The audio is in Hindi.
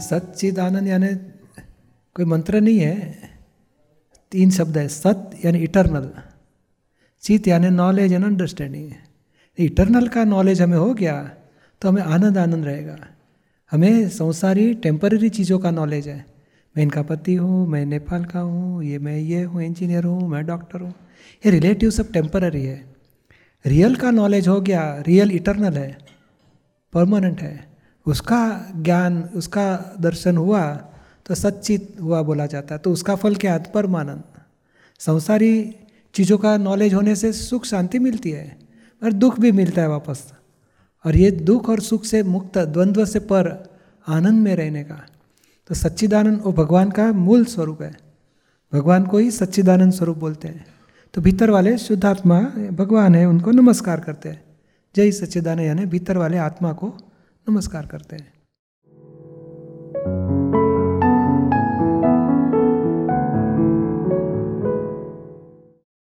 सच्चिद आनंद यानी कोई मंत्र नहीं है, तीन शब्द है, सत यानी इटरनल चित यानी नॉलेज एंड अंडरस्टैंडिंग इटरनल का नॉलेज हमें हो गया तो हमें आनंद आनंद रहेगा। हमें संसारी टेम्पररी चीज़ों का नॉलेज है। मैं इनका पति हूँ, मैं नेपाल का हूँ, ये मैं ये हूँ इंजीनियर हूँ, मैं डॉक्टर हूँ। ये रिलेटिव सब टेम्पररी है। रियल का नॉलेज हो गया रियल इटरनल है परमानेंट है। उसका ज्ञान, उसका दर्शन हुआ तो सच्चित हुआ बोला जाता है। तो उसका फल क्या है? परमानंद। संसारी चीज़ों का नॉलेज होने से सुख, शांति मिलती है और दुख भी मिलता है वापस। और ये दुख और सुख से मुक्त, द्वंद्व से पर आनंद में रहने का। तो सच्चिदानंद वो भगवान का मूल स्वरूप है। भगवान को ही सच्चिदानंद स्वरूप बोलते हैं। तो भीतर वाले शुद्धात्मा भगवान है, उनको नमस्कार करते हैं। जय सच्चिदानंद, यानी भीतर वाले आत्मा को नमस्कार करते हैं।